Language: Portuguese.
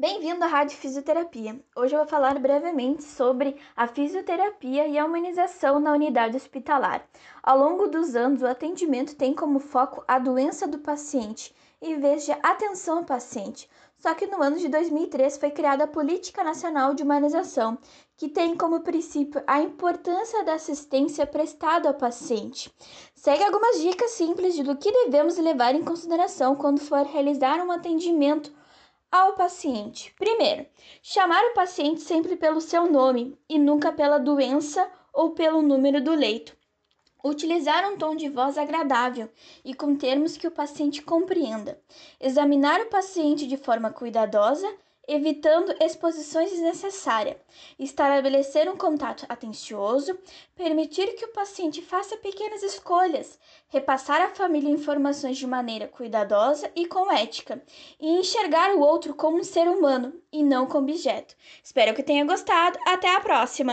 Bem-vindo à Rádio Fisioterapia. Hoje eu vou falar brevemente sobre a fisioterapia e a humanização na unidade hospitalar. Ao longo dos anos, o atendimento tem como foco a doença do paciente, em vez de atenção ao paciente. Só que no ano de 2003 foi criada a Política Nacional de Humanização, que tem como princípio a importância da assistência prestada ao paciente. Segue algumas dicas simples do que devemos levar em consideração quando for realizar um atendimento ao paciente. Primeiro, chamar o paciente sempre pelo seu nome e nunca pela doença ou pelo número do leito. Utilizar um tom de voz agradável e com termos que o paciente compreenda. Examinar o paciente de forma cuidadosa evitando exposições desnecessárias, estabelecer um contato atencioso, permitir que o paciente faça pequenas escolhas, repassar à família informações de maneira cuidadosa e com ética, e enxergar o outro como um ser humano e não como objeto. Espero que tenha gostado. Até a próxima!